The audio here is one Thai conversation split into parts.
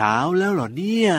ช้าแล้วเหรอเนี่ย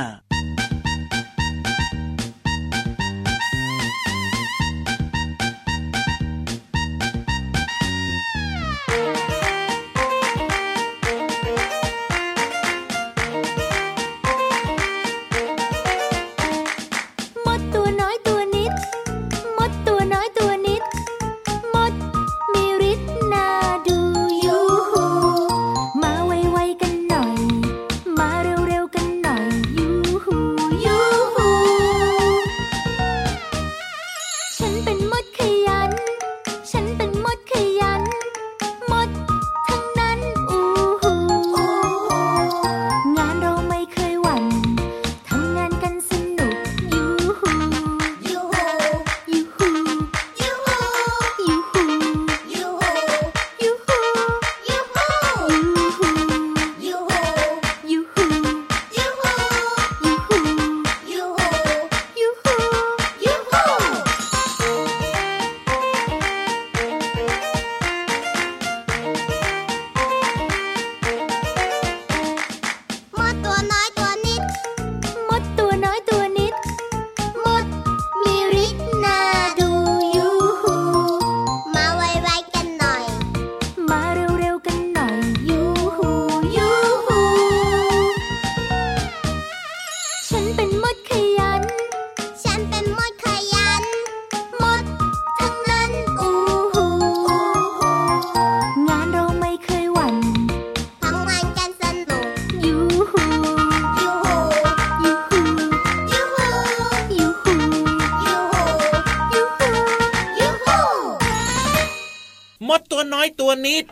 ตันิด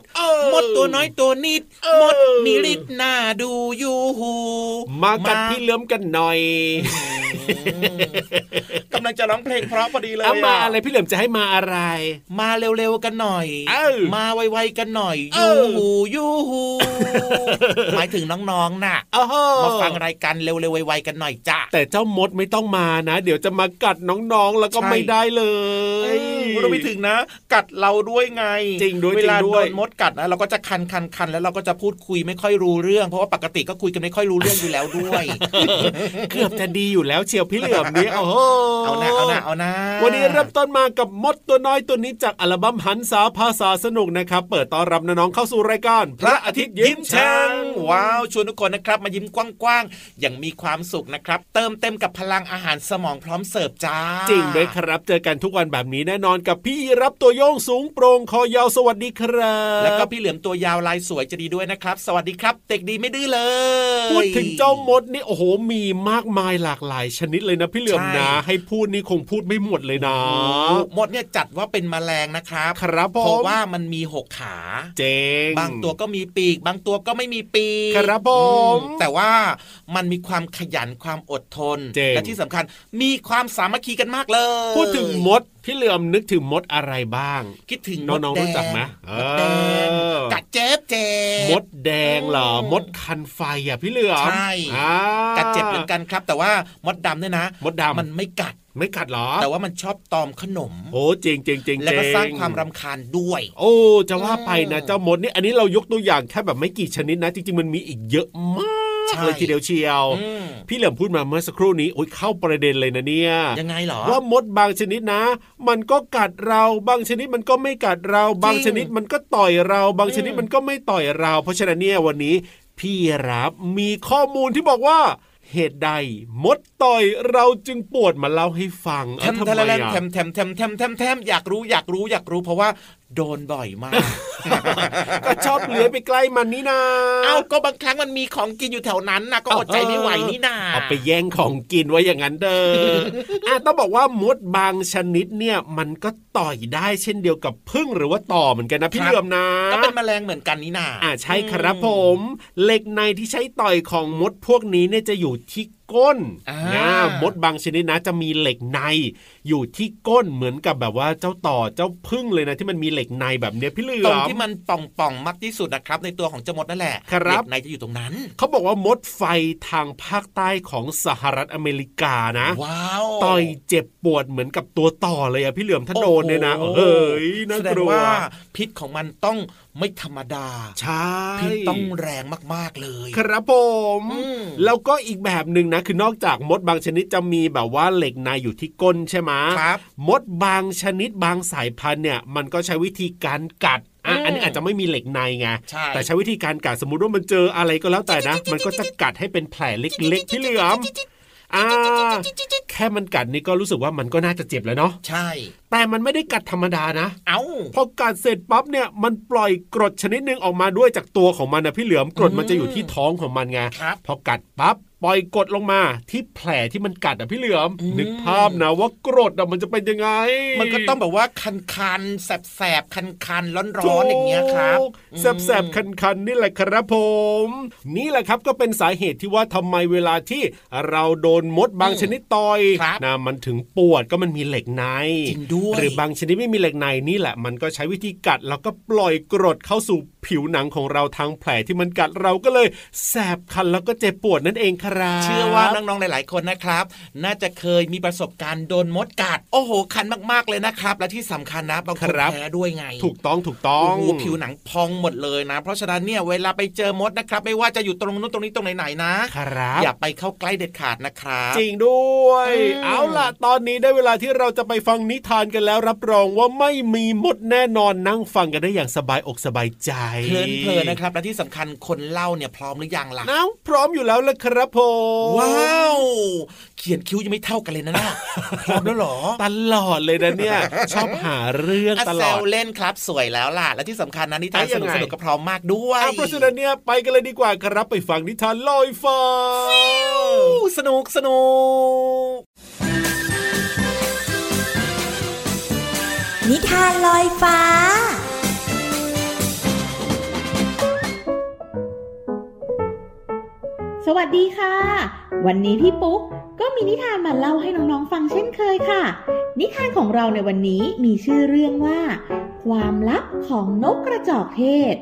มดตัวน้อยตัวนิดมดมีฤทธิ์หน้าดูอยู่หู มากัดพี่เลื้มกันหน่อย กำลังจะร้องเพลงเพราะพอดีเลยมาอะไรพี่เหลิมจะให้มาอะไร มาเร็วๆกันหน่อยมาไวๆกันหน่อยยูหูยูหูหมายถึงน้องๆน่ะมาฟังรายการเร็วๆไวๆกันหน่อยจ้ะแต่เจ้ามดไม่ต้องมานะ เดี๋ยวจะมากัดน้องๆแล้วก็ไม่ได้เลยเราไม่ถึงนะ กัดเราด้วยไง จริงด้วยเวลาโดนมดกัดนะเราก็จะคันคันคันแล้วเราก็จะพูดคุยไม่ค่อยรู้เรื่อง เพราะว่าปกติก็คุยกันไม่ค่อยรู้เรื่องอยู่แล้วด้วย เกือบจะดีอยู่แล้วเชียวพี่เหลือมนี้โอ้เอาหน้าเอาหน้าเอาหน้าวันนี้เริ่มต้นมากับมดตัวน้อยตัวนี้จากอัลบั้มหันสาภาษาสนุกนะครับ เปิดต้อนรับน้องๆเข้าสู่รายการ พระอาทิตย์ยิ้มแฉ่งว้าวชวนทุกคนนะครับ มายิ้มกว้างๆอย่างมีความสุขนะครับ เติมเต็มกับพลังอาหารสมองพร้อมเสิร์ฟจ้า จริงด้วยครับ เจอกันทุกวันแบบนี้แน่นอนกับพี่รับตัวโยงสูงโปร่งคอยาวสวัสดีครับแล้วก็พี่เหลือมตัวยาวลายสวยจะดีด้วยนะครับ สวัสดีครับ เด็กดีไม่ดื้อเลย พูดถึงเจ้ามดนี่โอ้โหมีมากมายหลากหลายชนิดเลยนะพี่เหลือมนะ ให้พูดนี่คงพูดไม่หมดเลยนะ มดเนี่ยจัดว่าเป็นแมลงนะครับครับเพราะว่ามันมีหกขาเจงบางตัวก็มีปีก บางตัวก็ไม่มีปีกครับผมแต่ว่ามันมีความขยันความอดทนและที่สำคัญมีความสามัคคีกันมากเลย พูดถึงมดพี่เหลือมนึกถึงมดอะไรบ้าง คิดถึงน้องๆรู้จักไหมมดแดงกัด เจ็บเจ็บมดแดงเหรอมดคันไฟอะพี่เหลือมใช่กัดเจ็บเหมือนกันครับ แต่ว่ามดดำเนี่ยนะ มดดำมันไม่กัดไม่กัดหรอ แต่ว่ามันชอบตอมขนม โอ้จริงจริงจริงแล้วก็สร้างความรำคาญด้วย โอ้จะว่าไปนะเจ้ามดนี่อันนี้เรายกตัวอย่างแค่แบบไม่กี่ชนิดนะ จริง ๆ มันมีอีกเยอะมาก เลยทีเดียวเชียว พี่เหลิมพูดมาเมื่อสักครู่นี้โอ้ยเข้าประเด็นเลยนะเนี่ยยังไงหรอว่ามดบางชนิดนะ มันก็กัดเราบางชนิดมันก็ไม่กัดเราบางชนิดมันก็ต่อยเราบางชนิดมันก็ไม่ต่อยเรา เพราะฉะนั้นเนี่ยวันนี้พี่รับมีข้อมูลที่บอกว่าเหตุใดมดต่อยเราจึงปวดมาเล่าให้ฟังแทมแทมแทมแทมแทมแทมแทมอยากรู้อยากรู้อยากรู้เพราะว่า โดนบ่อยมาก ก็ชอบเลื้อยไปใกล้มันนี่นาเอ้าก็บางครั้งมันมีของกินอยู่แถวนั้นนะก็อดใจไม่ไหวนี่นาเอาไปแย่งของกินไว้อย่างนั้นเด้ออะต้องบอกว่ามดบางชนิดเนี่ยมันก็ต่อยได้เช่นเดียวกับพึ่งหรือว่าต่อเหมือนกันนะพี่เหลือมนะก็เป็นแมลงเหมือนกันนี่นาอ่าใช่ครับผม เหล็กในที่ใช้ต่อยของมดพวกนี้เนี่ยจะอยู่ที่ ก้นนะมดบางชนิดนะจะมีเหล็กใน อยู่ที่ก้นเหมือนกับแบบว่าเจ้าต่อเจ้าพึ่งเลยนะที่มันมีเหล็กในแบบเนี้ยพี่เหลือมตรงที่มันป่องป่องมากที่สุดนะครับ ในตัวของเจ้ามดนั่นแหละเหล็กในจะอยู่ตรงนั้น เขาบอกว่ามดไฟทางภาคใต้ของสหรัฐอเมริกานะว้าวต่อยเจ็บปวดเหมือนกับตัวต่อเลยอะพี่เหลือมถ้าโดนเนี่ยนะเฮ้ยน่ากลัวว่าพิษของมันต้องไม่ธรรมดาใช่พิษต้องแรงมากๆเลย ครับผมแล้วก็อีกแบบหนึ่งนะ คือนอกจากมดบางชนิดจะมีแบบว่าเหล็กในอยู่ที่ก้นใช่ไหมครับมดบางชนิดบางสายพันธุ์เนี่ยมันก็ใช้วิธีการกัดอันนี้อาจจะไม่มีเหล็กในไง แต่ใช้วิธีการกัดสมมติว่ามันเจออะไรก็แล้วแต่นะ มันก็จะกัดให้เป็นแผลเล็กๆพี่เหลือม อ่าแค่มันกัดนี่ก็รู้สึกว่ามันก็น่าจะเจ็บแล้วเนาะใช่ แต่มันไม่ได้กัดธรรมดานะ เอา้าพอกัดเสร็จปั๊บเนี่ยมันปล่อยกรดชนิดนึงออกมาด้วยจากตัวของมันนะพี่เหลือมกรดมันจะอยู่ที่ท้องของมันไงพอกัดปั๊บ ปล่อยกดลงมาที่แผลที่มันกัดอะพี่เหลือม นึกภาพนะว่ากรดอะมันจะเป็นยังไง มันก็ต้องแบบว่าคันคันแสบแสบคันคันร้อนร้อนอย่างเงี้ยครับแสบแสบคันคันนี่แหละครับผม นี่แหละครับก็เป็นสาเหตุที่ว่าทำไมเวลาที่เราโดนมดบางชนิดต่อยนะมันถึงปวดก็มันมีเหล็กในจริงด้วยหรือบางชนิดไม่มีเหล็กในนี่แหละ มันก็ใช้วิธีกัดแล้วก็ปล่อยกรดเข้าสู่ผิวหนังของเราทางแผลที่มันกัดเราก็เลยแสบคันแล้วก็เจ็บปวดนั่นเองครับเชื่อว่าน้องๆหลาย ๆ คนนะครับ น่าจะเคยมีประสบการณ์โดนมดกัด โอ้โห คันมากๆเลยนะครับ และที่สำคัญนะบางคนแพ้ด้วยไง ถูกต้องถูกต้องโอ้โหผิวหนังพองหมดเลยนะ เพราะฉะนั้นเนี่ยเวลาไปเจอมดนะครับ ไม่ว่าจะอยู่ตรงนู้นตรงนี้ตรงไหนๆนะครับ อย่าไปเข้าใกล้เด็ดขาดนะครับ จริงด้วย เอาล่ะ ตอนนี้ได้เวลาที่เราจะไปฟังนิทานกันแล้วรับรองว่าไม่มีมดแน่นอนนั่งฟังกันได้อย่างสบายอกสบายใจเพลินๆนะครับและที่สำคัญคนเล่าเนี่ยพร้อมหรือยังล่ะน้าพร้อมอยู่แล้วละครับผมว้าว เขียนคิ้วยังไม่เท่ากันเลยนะนะพร้อมแล้วหรอ ตลอดเลยนะเนี่ย ชอบหาเรื่องตลอดเล่นครับสวยแล้วล่ะ และที่สำคัญนะนิทานสนุกสนุกก็พร้อมมากด้วยเพราะฉะนั้นเนี่ยไปกันเลยดีกว่าครับไปฟังนิทานลอยฟ้าสนุกสนุก นิทานลอยฟ้า สวัสดีค่ะ วันนี้พี่ปุ๊กก็มีนิทานมาเล่าให้น้องๆฟังเช่นเคยค่ะ นิทานของเราในวันนี้มีชื่อเรื่องว่า ความลับของนกกระจอกเทศ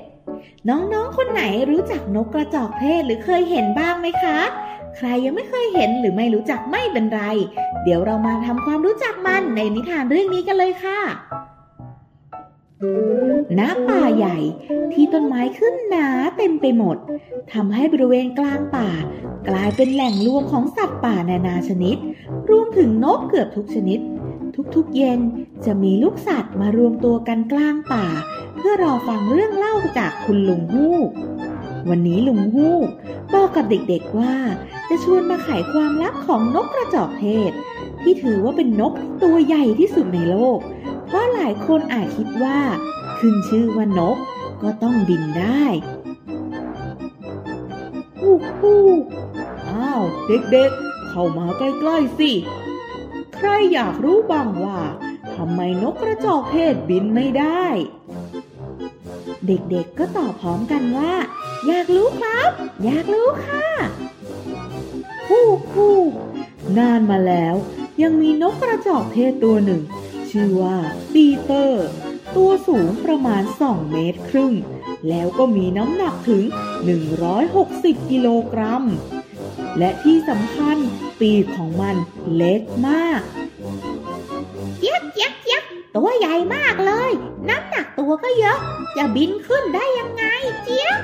น้องๆคนไหนรู้จักนกกระจอกเทศหรือเคยเห็นบ้างไหมคะ ใครยังไม่เคยเห็นหรือไม่รู้จักไม่เป็นไร เดี๋ยวเรามาทำความรู้จักมันในนิทานเรื่องนี้กันเลยค่ะ ณป่าใหญ่ที่ต้นไม้ขึ้นหนาเต็มไปหมดทำให้บริเวณกลางป่า กลายเป็นแหล่งรวมของสัตว์ป่านานาชนิด รวมถึงนกเกือบทุกชนิด ทุกๆเย็นจะมีลูกสัตว์มารวมตัวกันกลางป่า เพื่อรอฟังเรื่องเล่าจากคุณลุงฮูก วันนี้ลุงฮูกบอกกับเด็กๆว่า จะชวนมาไขความลับของนกกระจอกเทศ ที่ถือว่าเป็นนกตัวใหญ่ที่สุดในโลก เพราะหลายคนอาจคิดว่า ขึ้นชื่อว่านกก็ต้องบินได้ฮู้ฮู้อ้าว เด็กๆ เข้ามาใกล้ๆสิ ใครอยากรู้บ้างว่าทำไมนกกระจอกเทศบินไม่ได้ เด็กๆก็ตอบพร้อมกันว่า อยากรู้ครับ อยากรู้ค่ะฮู้ฮู้นานมาแล้ว ยังมีนกกระจอกเทศตัวหนึ่ง ชื่อว่าปีเตอร์ ตัวสูงประมาณ 2 เมตรครึ่ง แล้วก็มีน้ำหนักถึง 160 กิโลกรัม และที่สำคัญปีกของมันเล็กมากเจี๊ยบเจี๊ยบเจี๊ยบตัวใหญ่มากเลย น้ำหนักตัวก็เยอะ จะบินขึ้นได้ยังไงเจี๊ยบ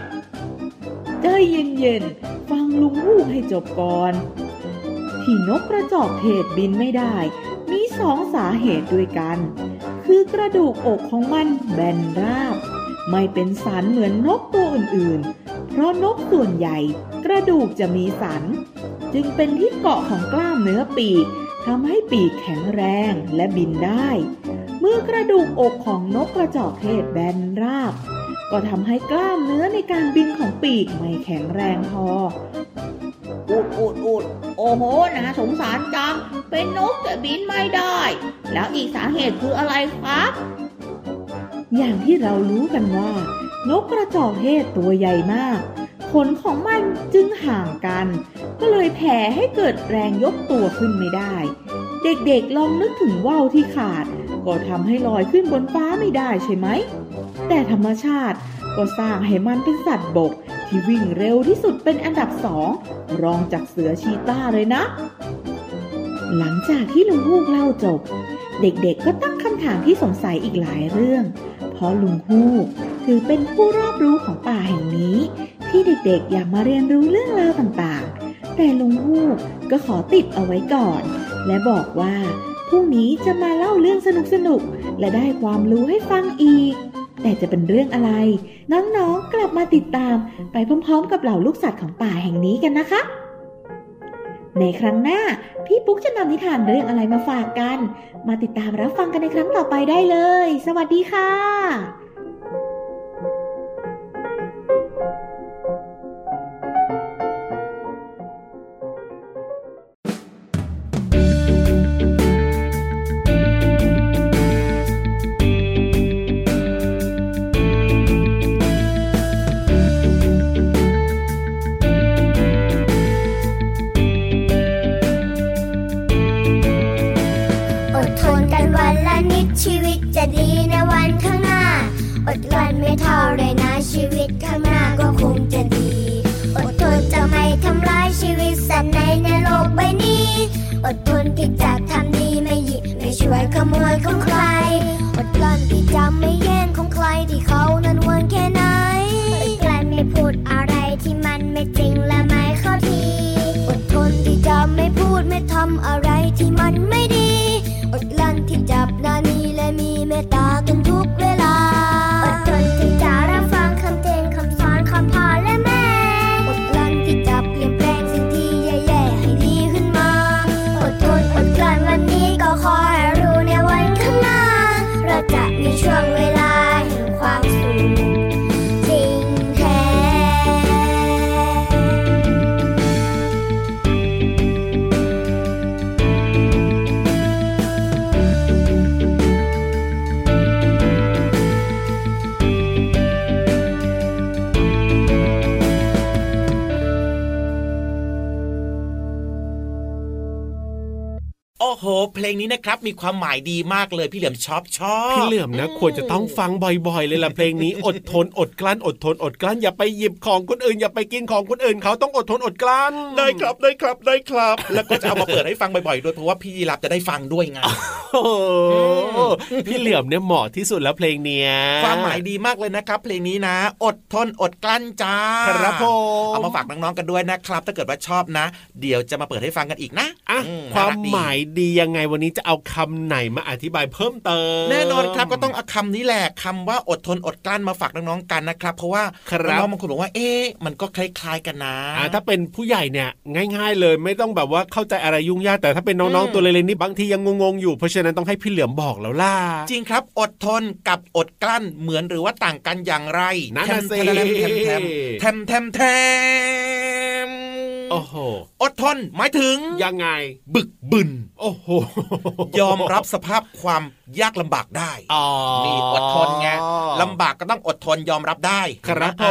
ใจเย็นๆ ฟังลุงฮูกให้จบก่อน ที่นกกระจอกเทศบินไม่ได้ มีสองสาเหตุด้วยกัน คือกระดูกอกของมันแบนราบ ไม่เป็นสันเหมือนนกตัวอื่นๆ เพราะนกส่วนใหญ่กระดูกจะมีสัน จึงเป็นที่เกาะของกล้ามเนื้อปีกทำให้ปีกแข็งแรงและบินได้ เมื่อกระดูกอกของนกกระจอกเทศแบนราบ ก็ทำให้กล้ามเนื้อในการบินของปีกไม่แข็งแรงพอ อุดอุดอุดโอ้โหนะสงสารจัง เป็นนกแต่บินไม่ได้ แล้วอีกสาเหตุคืออะไรครับ อย่างที่เรารู้กันว่า นกกระจอกเทศตัวใหญ่มากขนของมันจึงห่างกัน ก็เลยแผ่ให้เกิดแรงยกตัวขึ้นไม่ได้ เด็กๆลองนึกถึงว่าวที่ขาด ก็ทำให้ลอยขึ้นบนฟ้าไม่ได้ใช่ไหม แต่ธรรมชาติก็สร้างให้มันเป็นสัตว์บก ที่วิ่งเร็วที่สุดเป็นอันดับสองรองจากเสือชีต้าเลยนะ หลังจากที่ลุงฮูกเล่าจบ เด็กๆก็ตั้งคำถามที่สงสัยอีกหลายเรื่อง เพราะลุงฮูกถือเป็นผู้รอบรู้ของป่าแห่งนี้ ที่เด็กๆอยากมาเรียนรู้เรื่องราวต่างๆ แต่ลุงฮูกก็ขอติดเอาไว้ก่อน และบอกว่าพรุ่งนี้จะมาเล่าเรื่องสนุกๆและได้ความรู้ให้ฟังอีก แต่จะเป็นเรื่องอะไร น้องๆกลับมาติดตามไปพร้อมๆ กับเหล่าลูกสัตว์ของป่าแห่งนี้กันนะคะ ในครั้งหน้า พี่ปุ๊กจะนำนิทานเรื่องอะไรมาฝากกัน มาติดตามรับฟังกันในครั้งต่อไปได้เลย สวัสดีค่ะ เพลงนี้นะครับมีความหมายดีมากเลยพี่เหลือมชอบชอบพี่เหลือมนะควรจะต้องฟังบ่อยๆ เลยล่ะเพลงนี้อดทนอดกลั้นอดทนอดกลั้นอย่าไปหยิบของคนอื่นอย่าไปกินของคนอื่นเขาต้องอดทนอดกลั้นได้ครับได้ครับได้ครับ แล้วก็จะเอามาเปิดให้ฟังบ่อยๆด้วยเพราะว่าพี่รับจะได้ฟังด้วยไงพี่เหลือมเนี่ยเหมาะที่สุดแล้วเพลงเนี้ยความหมายดีมากเลยนะครับ เพลงนี้นะ อดทนอดกลั้นจ้าครับผมเอามาฝากน้องๆกันด้วยนะครับ ถ้าเกิดว่าชอบนะ เดี๋ยวจะมาเปิดให้ฟังกันอีกนะอะความหมายดียังไงวันนี้จะเอาคำไหนมาอธิบายเพิ่มเติม แน่นอนครับก็ต้องเอาคำนี้แหละคำว่าอดทนอดกลั้นมาฝากน้องๆกันนะครับ เพราะว่าน้องบางคนบอกว่าเอ๊ะมันก็คล้ายๆกันนะอ่าถ้าเป็นผู้ใหญ่เนี่ยง่าย ๆ เลยไม่ต้องแบบว่าเข้าใจอะไรยุ่งยากแต่ถ้าเป็นน้องๆตัวเล็กๆนี่บางทียังงงๆอยู่เพราะฉะนั้นต้องให้พี่เหลือมบอกแล้วล่ะจริงครับอดทนกับอดกลั้นเหมือนหรือว่าต่างกันอย่างไรนั่นสิแทมแทมแทมแทมโอ้โห อดทนหมายถึง ยังไง บึกบึน โอ้โห ยอมรับสภาพความยากลำบากได้นี่อดทนไงลำบากก็ต้องอดทนยอมรับได้ ครับผ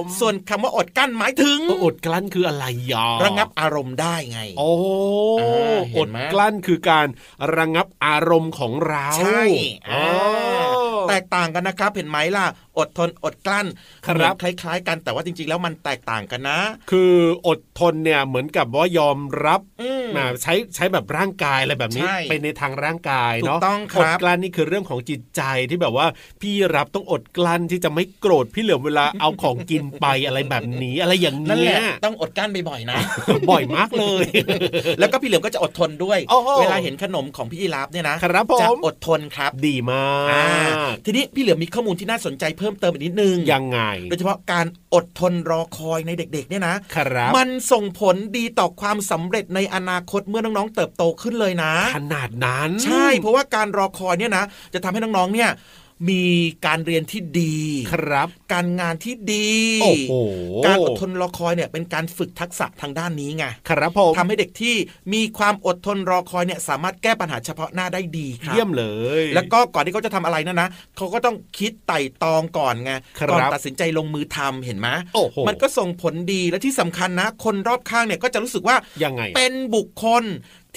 มส่วนคำว่าอดกั้นหมายถึง อดกลั้นคืออะไรยอระงับอารมณ์ได้ไง โอ้อดกลั้นคือการระงับอารมณ์ของเราใช่แตกต่างกันนะครับเห็นไหมล่ะ อดทนอดกลั้นครับคล้าย ๆ กันแต่ว่าจริง ๆ แล้วมันแตกต่างกันนะ คืออดทนเนี่ยเหมือนกับว่ายอมรับนะใช้ใช้แบบร่างกายอะไรแบบนี้ไปในทางร่างกายเนาะต้องอดกลั้นนี่คือเรื่องของจิตใจที่แบบว่า พี่รับต้องอดกลั้นที่จะไม่โกรธพี่เหลือเวลาเอาของกินไปอะไรแบบนี้ อะไรอย่างนี้ต้องอดกลั้นบ่อยๆนะ บ่อยมากเลย แล้วก็พี่เหลือมก็จะอดทนด้วย เวลาเห็นขนมของพี่ยีรับเนี่ยนะจะอดทนครับดีมากทีนี้พี่เหลือมีข้อมูลที่น่าสนใจเพิ่มเติมอีกนิดนึงยังไงโดยเฉพาะการอดทนรอคอยในเด็กๆเนี่ยนะครับมันส่งผลดีต่อความสำเร็จในอนาคตเมื่อน้องๆเติบโตขึ้นเลยนะ ขนาดนั้น ใช่เพราะว่าการรอคอยเนี่ยนะ จะทำให้น้องๆเนี่ย มีการเรียนที่ดีครับ การงานที่ดีโอ้โหการอดทนรอคอยเนี่ยเป็นการฝึกทักษะทางด้านนี้ไงครับผมทำให้เด็กที่มีความอดทนรอคอยเนี่ยสามารถแก้ปัญหาเฉพาะหน้าได้ดีครับเยี่ยมเลย แล้วก็ก่อนที่เขาจะทำอะไรนั่นนะเขาก็ต้องคิดไต่ตองก่อนไงก่อนตัดสินใจลงมือทำเห็นไหมโอ้โหมันก็ส่งผลดีและที่สำคัญนะ คนรอบข้างเนี่ยก็จะรู้สึกว่ายังไง เป็นบุคคล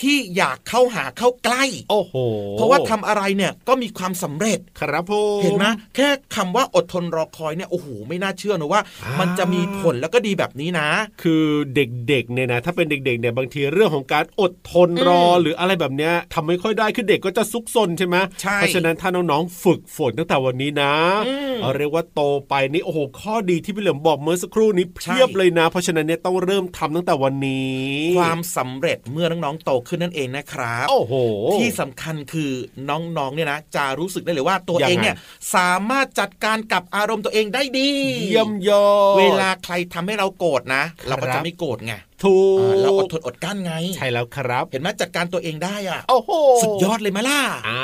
ที่อยากเข้าหาเข้าใกล้ โอ้โห เพราะว่าทำอะไรเนี่ยก็มีความสำเร็จครับผมเห็นไหมแค่คำว่าอดทนรอคอยเนี่ยโอ้โหไม่น่าเชื่อนะว่า มันจะมีผลแล้วก็ดีแบบนี้นะ คือเด็กๆเนี่ยนะถ้าเป็นเด็กๆเนี่ยบางทีเรื่องของการอดทนรอหรืออะไรแบบเนี้ยทำไม่ค่อยได้คือเด็กก็จะซุกซนใช่ไหมใช่เพราะฉะนั้นถ้าน้องๆฝึกฝนตั้งแต่วันนี้นะอืมเอาเรียกว่าโตไปนี่โอ้โหข้อดีที่พี่เหลิมบอกเมื่อสักครู่นี้เพียบเลยนะ เพราะฉะนั้นเนี่ยต้องเริ่มทำตั้งแต่วันนี้ ความสำเร็จเมื่อน้องๆโตขึ้นนั่นเองนะครับ โอ้โห ที่สำคัญคือน้องๆเนี่ยนะจะรู้สึกได้เลยว่าตัวยังไงเองเนี่ยสามารถจัดการกับอารมณ์ตัวเองได้ดี เยี่ยมยอดเวลาใครทำให้เราโกรธนะครับเราก็จะไม่โกรธไง ถูเออเราอดกทนอดกลั้นไง ใช่แล้วครับ เห็นไหมจัดการตัวเองได้อะโอ้โหสุดยอดเลยไหมล่ะอ่า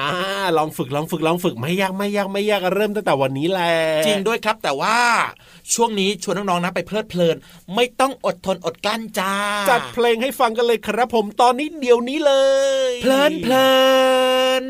ลองฝึกลองฝึกลองฝึกไม่ยากไม่ยากไม่ยากเริ่มตั้งแต่วันนี้แหละจริงด้วยครับ แต่ว่าช่วงนี้ชวนน้องๆนะไปเพลิดเพลิน ไม่ต้องอดทนอดกลั้นจ้า จัดเพลงให้ฟังกันเลยครับผมตอนนี้เดี๋ยวนี้เลย เพลินเพลิน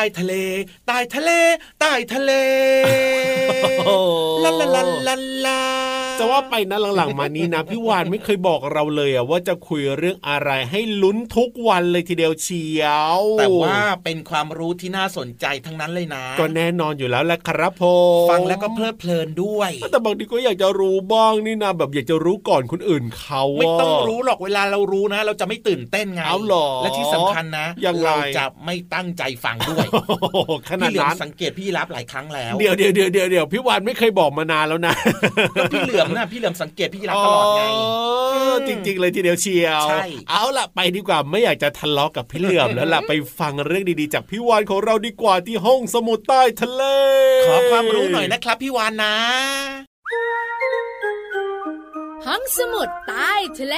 ต้ทะเล ใต้ทะเล ใต้ทะเลลาลาลาลาลา จะว่าไปนะหลังๆมานี้นะพี่วานไม่เคยบอกเราเลยอะว่าจะคุยเรื่องอะไรให้ลุ้นทุกวันเลยทีเดียวเชียว แต่ว่าเป็นความรู้ที่น่าสนใจทั้งนั้นเลยนะ ก็แน่นอนอยู่แล้วแหละครับผมฟังแล้วก็เพลิดเพลินด้วย แต่บางทีก็อยากจะรู้บ้างนี่นะแบบอยากจะรู้ก่อนคนอื่นเขาไม่ต้องรู้หรอกเวลาเรารู้นะ เราจะไม่ตื่นเต้นไงเอาหรอและที่สำคัญนะเราจะไม่ตั้งใจฟังด้วยขนาดนั้นสังเกตพี่รับหลายครั้งแล้วเดี๋ยวเดี๋ยวเดี๋ยวเดี๋ยวเดี๋ยวพี่วานไม่เคยบอกมานานแล้วนะพี่เหลือมนะพี่เหลือมสังเกตพี่รับตลอดไงจริง ๆ เลยทีเดียวเชียวใช่เอาล่ะไปดีกว่าไม่อยากจะทะเลาะกับพี่เหลือมแล้วล่ะไปฟังเรื่องดีๆ จากพี่วานของเราดีกว่าที่ห้องสมุดใต้ทะเล ขอความรู้หน่อยนะครับพี่วานนะ ห้องสมุดใต้ทะเล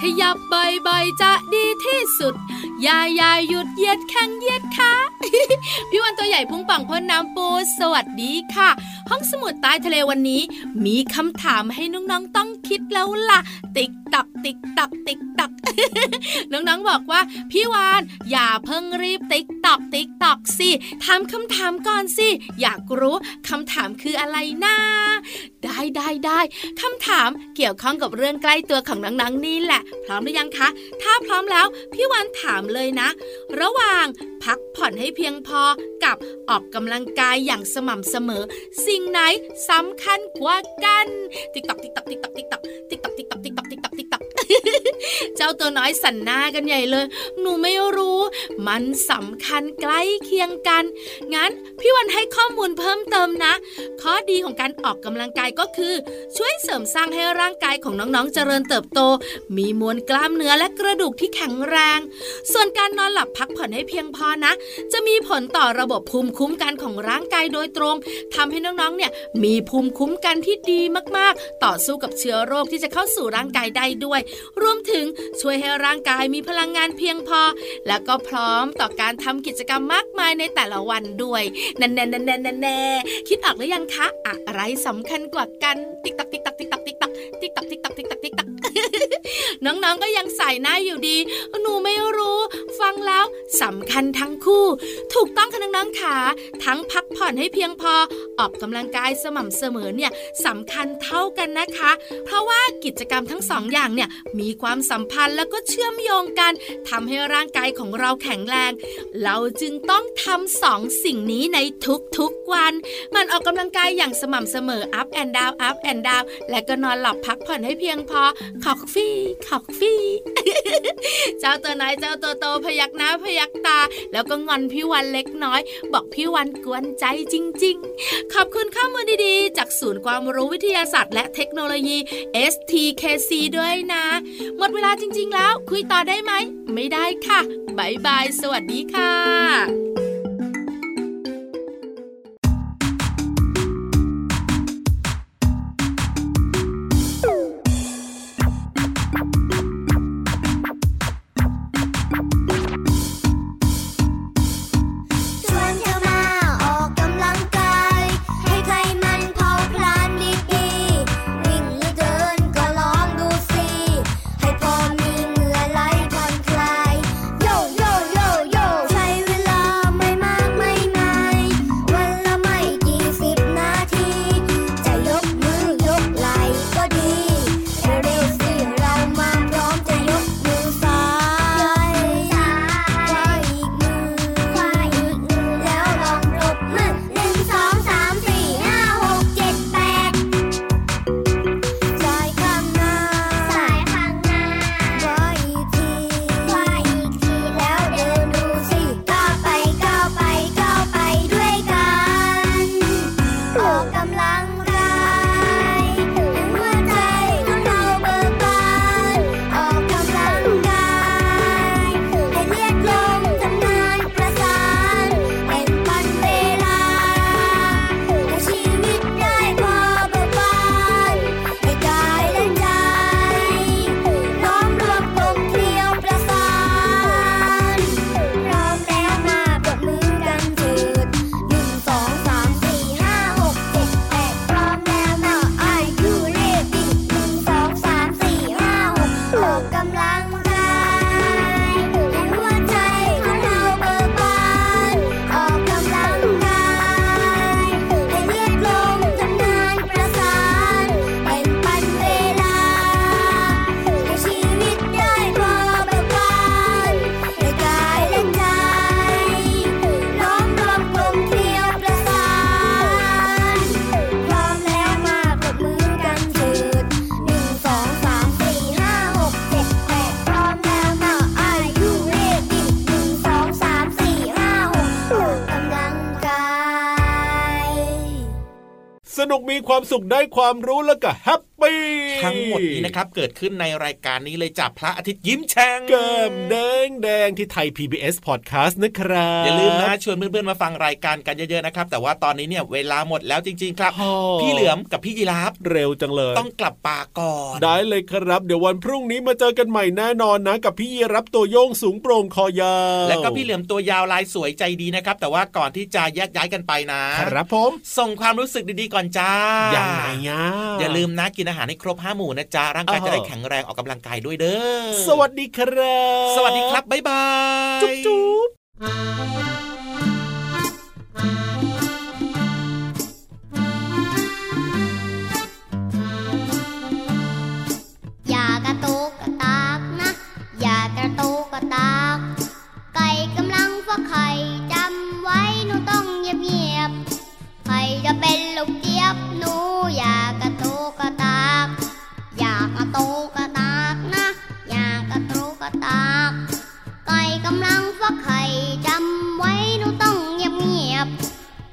ขยับบ่อยๆจะดีที่สุด อย่าอย่าหยุดเยียดแข้งเยียดขาพี่วันตัวใหญ่พุงปังพ่นน้ำปูสวัสดีค่ะ ห้องสมุดใต้ทะเลวันนี้ มีคำถามให้น้องๆต้องคิดแล้วล่ะ ติ๊กตักติ๊กตักติ๊กตักน้องๆบอกว่า พี่วานอย่าเพิ่งรีบติ๊ก ตอกติ๊กตอกสิถามคำถามก่อนสิ อยากรู้คำถามคืออะไรนะได้ได้ได้คำถามเกี่ยวข้องกับเรื่องใกล้ตัวของน้องๆนี่แหละ พร้อมหรือยังคะ ถ้าพร้อมแล้ว พี่วานถามเลยนะ ระหว่างพักผ่อนให้เพียงพอกับออกกำลังกายอย่างสม่ำเสมอ สิ่งไหนสำคัญกว่ากัน ติ๊กตอกติ๊กตอกติ๊กตอกติ๊กตอกติ๊กตอกติ๊กตอกติ๊กตอกติ๊กตอก เจ้าตัวน้อยสั่นหน้ากันใหญ่เลย หนูไม่รู้ มันสำคัญใกล้เคียงกัน งั้นพี่วันให้ข้อมูลเพิ่มเติมนะ ข้อดีของการออกกำลังกายก็คือ ช่วยเสริมสร้างให้ร่างกายของน้องๆเจริญเติบโต มีมวลกล้ามเนื้อและกระดูกที่แข็งแรง ส่วนการนอนหลับพักผ่อนให้เพียงพอนะ จะมีผลต่อระบบภูมิคุ้มกันของร่างกายโดยตรงทำให้น้องๆ เนี่ยมีภูมิคุ้มกันที่ดีมากๆ ต่อสู้กับเชื้อโรคที่จะเข้าสู่ร่างกายได้ด้วยรวมถึงช่วยให้ร่างกายมีพลังงานเพียงพอ และก็พร้อมต่อการทำกิจกรรมมากมายในแต่ละวันด้วยแน่แน่แน่แน่แน่คิดออกหรือยังคะ อะไรสำคัญกว่ากัน ติ๊กตักติ๊กตักติ๊กตักติ๊กตักติ๊กตักติ๊กตัก น้องๆก็ยังใส่หน้าอยู่ดี หนูไม่รู้ ฟังแล้วสำคัญทั้งคู่ ถูกต้องค่ะน้องๆขาทั้งพักผ่อนให้เพียงพอ ออกกำลังกายสม่ำเสมอเนี่ยสำคัญเท่ากันนะคะ เพราะว่ากิจกรรมทั้งสองอย่างเนี่ยมีความสัมพันธ์แล้วก็เชื่อมโยงกันทำให้ร่างกายของเราแข็งแรง เราจึงต้องทำสองสิ่งนี้ในทุกๆวัน มันออกกำลังกายอย่างสม่ำเสมอ up and down up and down และก็นอนหลับพักผ่อนให้เพียงพอขอกฟี่ขอกฟี่เจ้าตัวไหนเจ้าตัวโตพยักหน้าพยักตา แล้วก็งอนพี่วันเล็กน้อย บอกพี่วันกวนใจจริง ๆ ขอบคุณข้อมูลดีๆ จากศูนย์ความรู้วิทยาศาสตร์ และเทคโนโลยี STKC ด้วยนะ หมดเวลาจริง ๆ แล้วคุยต่อได้ไหม ไม่ได้ค่ะบายบาย สวัสดีค่ะ ความสุขได้ความรู้แล้วก็แฮปปี้ทั้งหมดนี้นะครับเกิดขึ้นในรายการนี้เลยจับพระอาทิตย์ยิ้มแฉ่งแก้มแดงแดงที่ไทย PBS Podcast นะครับอย่าลืมนะชวนเพื่อนๆมาฟังรายการกันเยอะๆนะครับแต่ว่าตอนนี้เนี่ยเวลาหมดแล้วจริง ๆ ครับ พี่เหลือมกับพี่ยีราฟเร็วจังเลย ต้องกลับป่าก่อนได้เลยครับ เดี๋ยววันพรุ่งนี้มาเจอกันใหม่แน่นอนนะ กับพี่ยีรับตัวโยงสูงโปร่งคอยาวและก็พี่เหลือมตัวยาวลายสวยใจดีนะครับ แต่ว่าก่อนที่จะแยกย้ายกันไปนะครับผมส่งความรู้สึกดีๆก่อนจ้าอย่างไงอย่าลืมนะกินอาหารให้ครบห้าหมู่นะจ๊ะร่างกายจะได้แข็งแรงออกกำลังกายด้วยเด้อสวัสดีครับ สวัสดีครับบ๊ายบายจุ๊บจุ๊บอย่ากระตุกกระตากนะ อย่ากระตุกกระตาก ไก่กำลังฟักไข่จำไว้หนูต้องเงียบๆใครจะเป็นลูกเจี๊ยบหนูอย่ากระตุกกระ ตุกกระตากนะอยากกระตุกกระตาก ไก่กำลังฟักไข่จำไว้หนูต้องเงียบเงียบ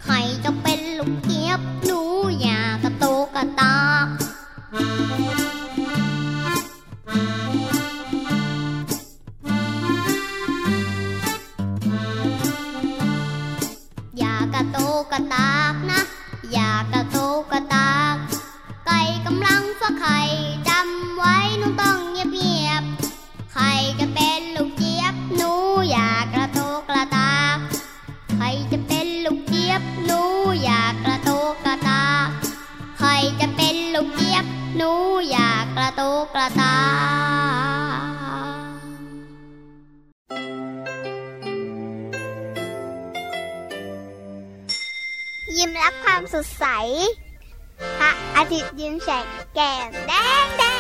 ไข่จะเป็นลูกเกียบหนูอยากกระตุกกระตาก ยิ้มรับคว